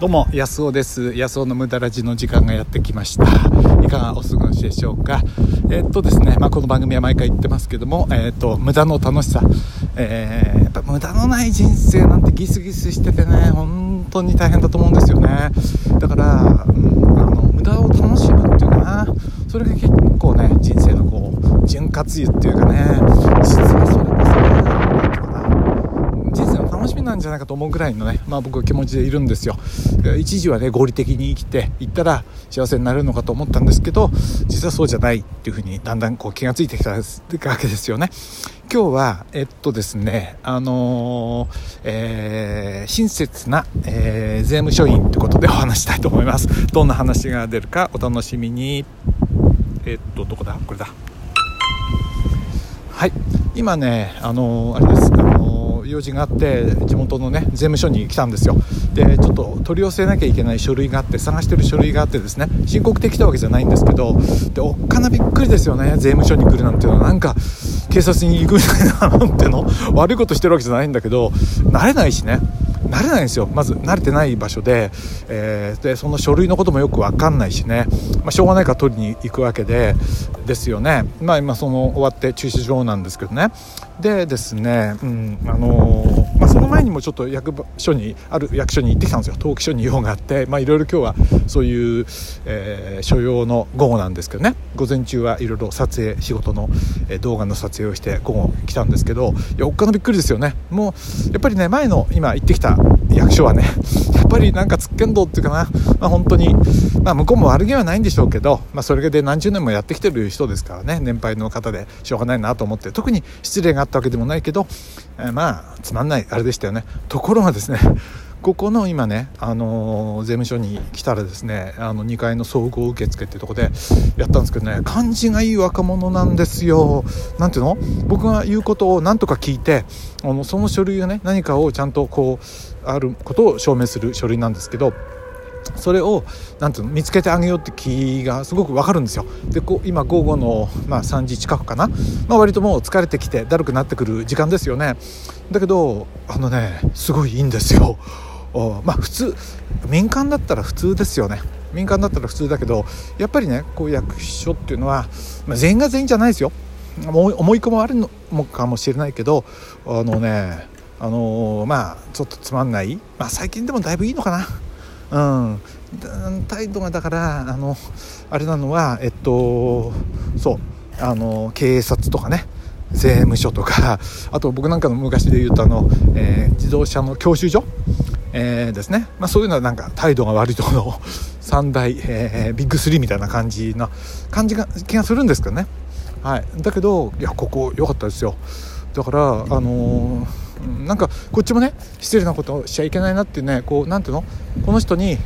どうも安尾です。安尾の無駄ラジの時間がやってきました。いかがお過ごしでしょうか？えー、っとですね、まあ、この番組は毎回言ってますけども、えー、っと無駄の楽しさ、えー、やっぱ無駄のない人生なんてギスギスしててね本当に大変だと思うんですよね。だから、うん、あの無駄を楽しむっていうかな。それが結構ね人生のこう潤滑油っていうかね実はそれしみなんじゃないかと思うぐらいのね、まあ、僕は気持ちでいるんですよ。一時はね合理的に生きていったら幸せになれるのかと思ったんですけど実はそうじゃないっていうふうにだんだんこう気がついてきたわけですよね。今日はえっとですねあのー、えー、親切な、えー、税務署員ということでお話したいと思います。どんな話が出るかお楽しみに。えっとどこだ？これだ。はい。今ねあのー、あれです。あの用事があって地元のね税務署に来たんですよ。でちょっと取り寄せなきゃいけない書類があって探してる書類があってですね申告できたわけじゃないんですけどでおっかなびっくりですよね税務署に来るなんていうのは。なんか警察に行くみたいななんての悪いことしてるわけじゃないんだけど慣れないしね慣れないんですよ。まず慣れてない場所で,、えー、でその書類のこともよく分かんないしね、まあ、しょうがないから取りに行くわけでですよね。まあ今その終わって駐車場なんですけどね。でですね、うんあのー、まあ、その前にもちょっと役所にある役所に行ってきたんですよ。登記所に用があって。まあいろいろ今日はそういう、えー、所用の午後なんですけどね。午前中はいろいろ撮影仕事の、え動画の撮影をして午後来たんですけどいやおっかなびっくりですよね。もうやっぱりね前の今行ってきた役所はね やっぱりなんかつっけんどうっていうかな、まあ、本当に、まあ、向こうも悪気はないんでしょうけど、まあ、それで何十年もやってきてる人ですからね年配の方でしょうがないなと思って特に失礼があったわけでもないけど、えー、まあつまんないあれでしたよね。ところがですねここの今ね、あのー、税務署に来たらですねあの2階の総合受付っていうとこでやったんですけどね感じがいい若者なんですよ。なんていうの？僕が言うことを何とか聞いてあのその書類がね何かをちゃんとこうあることを証明する書類なんですけどそれをなんていうの見つけてあげようって気がすごくわかるんですよ。でこう今午後の、まあ、3時近くかな、まあ、割ともう疲れてきてだるくなってくる時間ですよね。だけどあのねすごいいいんですよ。おまあ普通民間だったら普通ですよね。民間だったら普通だけどやっぱりねこう役所っていうのは、まあ、全員が全員じゃないですよ。思い込みあるのかもしれないけどあのねあのー、まあちょっとつまんない、まあ、最近でもだいぶいいのかな。うん。態度がだからあのあれなのはえっとそうあの警察とかね税務署とか あと僕なんかの昔で言うとあの、えー、自動車の教習所えー、ですね、まあ、そういうのはなんか態度が悪いところの3 大、えー、ビッグ3みたいな感じな感じが気がするんですけどね、はい、だけどいやここ良かったですよ。だからあのー、なんかこっちもね失礼なことをしちゃいけないなってねこうなんていうの？この人に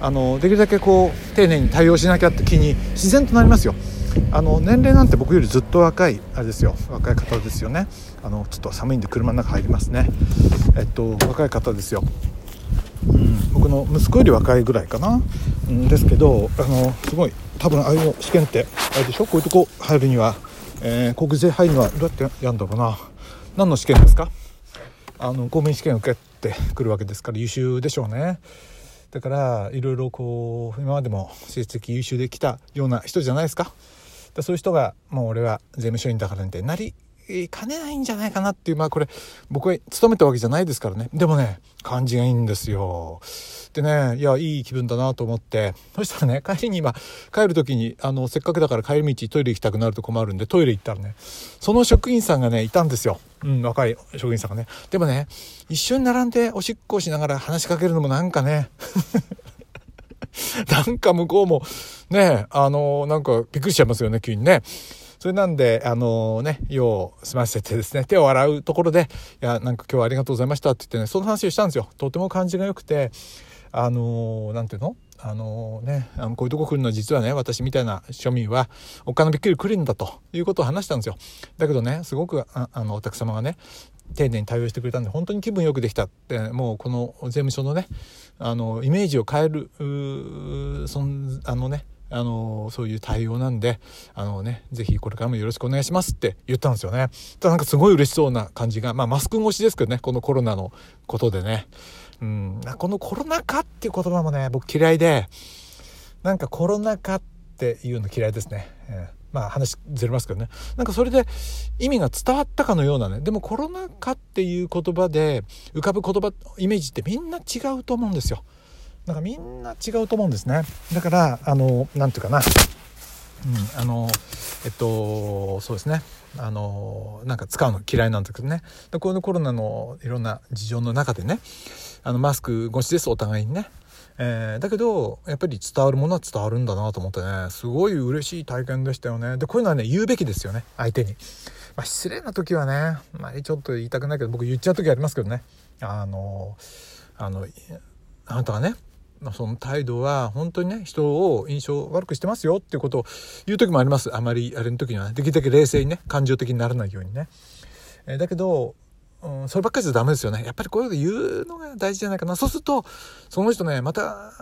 あのできるだけこう丁寧に対応しなきゃって気に自然となりますよ。あの年齢なんて僕よりずっと若いあれですよ。若い方ですよね。あのちょっと寒いんで車の中入りますね。えっと若い方ですよ。うん、僕の息子より若いぐらいかな、うん、ですけどあのすごい多分ああいう試験ってあれでしょ？こういうとこ入るには、えー、国税入るのはどうやってやるんだろうな。何の試験ですか？あの公務員試験受けてくるわけですから優秀でしょうね。だからいろいろこう今までも成績優秀できたような人じゃないですか。だそういう人がもう俺は税務署員だからってなりかねないんじゃないかなっていう、まあこれ、僕は勤めたわけじゃないですからね。でもね、感じがいいんですよ。でね、いや、いい気分だなと思って、そしたらね、帰りに今、帰る時に、あの、せっかくだから帰り道トイレ行きたくなると困るんで、トイレ行ったらね、その職員さんがね、いたんですよ。うん、若い職員さんがね。でもね、一緒に並んでおしっこをしながら話しかけるのもなんかね、なんか向こうも、ね、あの、なんかびっくりしちゃいますよね、急にね。それなんで、あのね、用を済ませてですね、手を洗うところで、いや、なんか今日はありがとうございましたって言ってね、その話をしたんですよ。とても感じが良くて、あのなんていうの？あのね、あのこういうとこ来るのは実はね、私みたいな庶民は、お金びっくり来るんだということを話したんですよ。だけどね、すごくああのお客様がね、丁寧に対応してくれたんで本当に気分よくできたってもうこの税務署のねあのイメージを変えるそんあのねあのそういう対応なんであのねぜひこれからもよろしくお願いしますって言ったんですよね。ただなんかすごい嬉しそうな感じがまあマスク越しですけどねこのコロナのことでね。うん、このコロナ禍っていう言葉もね僕嫌いでなんかコロナ禍っていうの嫌いですね、えー、まあ話ずれますけどね。なんかそれで意味が伝わったかのようなね。でもコロナ禍っていう言葉で浮かぶ言葉イメージってみんな違うと思うんですよ。なんかみんな違うと思うんですね。だからあの何て言うかな。うんあのえっとそうですね。あのなんか使うの嫌いなんだけどね。でこのコロナのいろんな事情の中でねあのマスク越しですお互いにね。えー、だけどやっぱり伝わるものは伝わるんだなと思ってね。すごい嬉しい体験でしたよね。でこういうのはね言うべきですよね。相手に、まあ、失礼な時はね、まあ、ちょっと言いたくないけど僕言っちゃう時ありますけどね。あのあのあなたはねその態度は本当にね人を印象悪くしてますよっていうことを言う時もありますあまりあれの時には、ね、できるだけ冷静にね感情的にならないようにね、えー、だけどうん、そればっかりじゃダメですよね。やっぱりこういうの言うのが大事じゃないかな。そうすると、その人ね、また、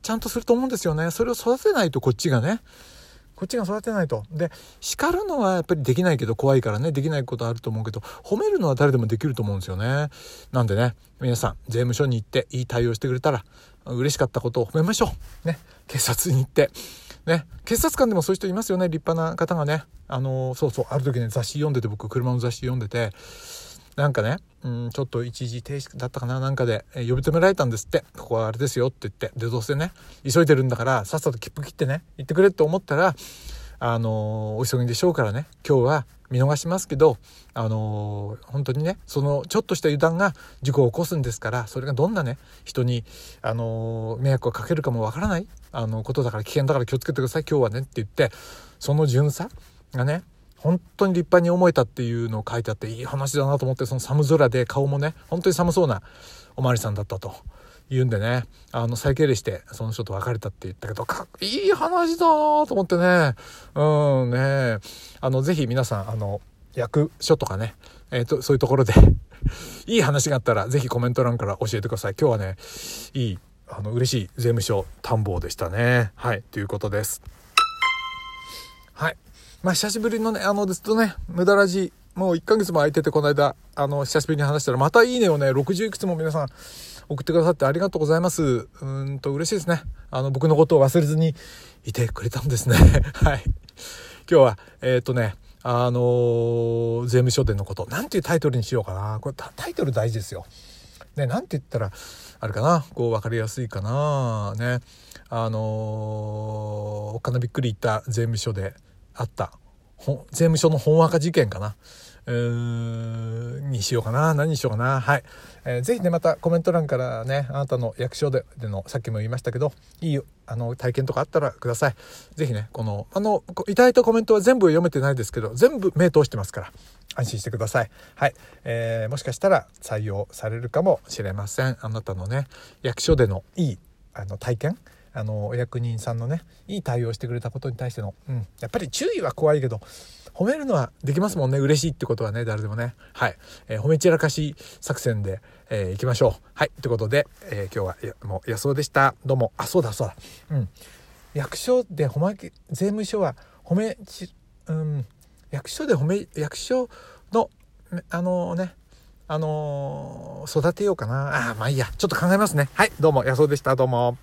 ちゃんとすると思うんですよね。それを育てないと、こっちがね。こっちが育てないと。で、叱るのはやっぱりできないけど、怖いからね、できないことあると思うけど、褒めるのは誰でもできると思うんですよね。なんでね、皆さん、税務署に行っていい対応してくれたら、嬉しかったことを褒めましょう。ね、警察に行って。ね、警察官でもそういう人いますよね、立派な方がね。あの、そうそう、ある時ね、雑誌読んでて、僕、車の雑誌読んでて、なんかね、うん、ちょっと一時停止だったかななんかで、え呼び止められたんですって。ここはあれですよって言って。で、どうせね、急いでるんだから、さっさと切符切ってね、行ってくれって思ったら、あのお急ぎでしょうからね、今日は見逃しますけど、あの本当にね、そのちょっとした油断が事故を起こすんですから、それがどんなね、人に、あの迷惑をかけるかもわからない、あの、ことだから危険だから気をつけてください、今日はねって言って、その巡査がね、本当に立派に思えたっていうのを書いてあっていい話だなと思ってその寒空で顔もね本当に寒そうなおまわりさんだったと。言うんでねあの再敬礼してその人と別れたって言ったけどかいい話だなと思ってね。うんねあのぜひ皆さんあの役所とかね、えーと、そういうところで いい話があったらぜひコメント欄から教えてください。今日はねいいあの嬉しい税務署探訪でしたね。はいということです。まあ久しぶりのね、あのずっとね、無駄ラジ、もう1ヶ月も空いてて、この間、あの、久しぶりに話したら、またいいねをね、60いくつも皆さん送ってくださってありがとうございます。うんと、嬉しいですね。あの、僕のことを忘れずにいてくれたんですね。はい。今日は、えっ、とね、あのー、税務署でのこと、なんていうタイトルにしようかな。これタイトル大事ですよ。ね、なんて言ったら、あれかな、こう分かりやすいかな。ね。あのー、おっかなびっくり言った税務署で、あった。税務署の本赤事件かな。にしようかな。何にしようかな。はい、えー、ぜひねまたコメント欄からねあなたの役所ででのさっきも言いましたけどいいあの体験とかあったらください。ぜひねこのあのいただいたコメントは全部読めてないですけど全部目通してますから安心してください。はい、えー、もしかしたら採用されるかもしれません。あなたのね役所でのいいあの体験あのお役人さんのねいい対応してくれたことに対しての、うん、やっぱり注意は怖いけど褒めるのはできますもんね。嬉しいってことはね誰でもね。はい、えー、褒め散らかし作戦で、えー、いきましょう。はい。ということで、えー、今日はもう安尾でした。どうも。あそうだそうだ。うん。役所で褒め税務署は褒めちうん。役所で褒め役所のあのねあのー、育てようかな。あまあいいや。ちょっと考えますね。はい。どうも。安尾でした。どうも。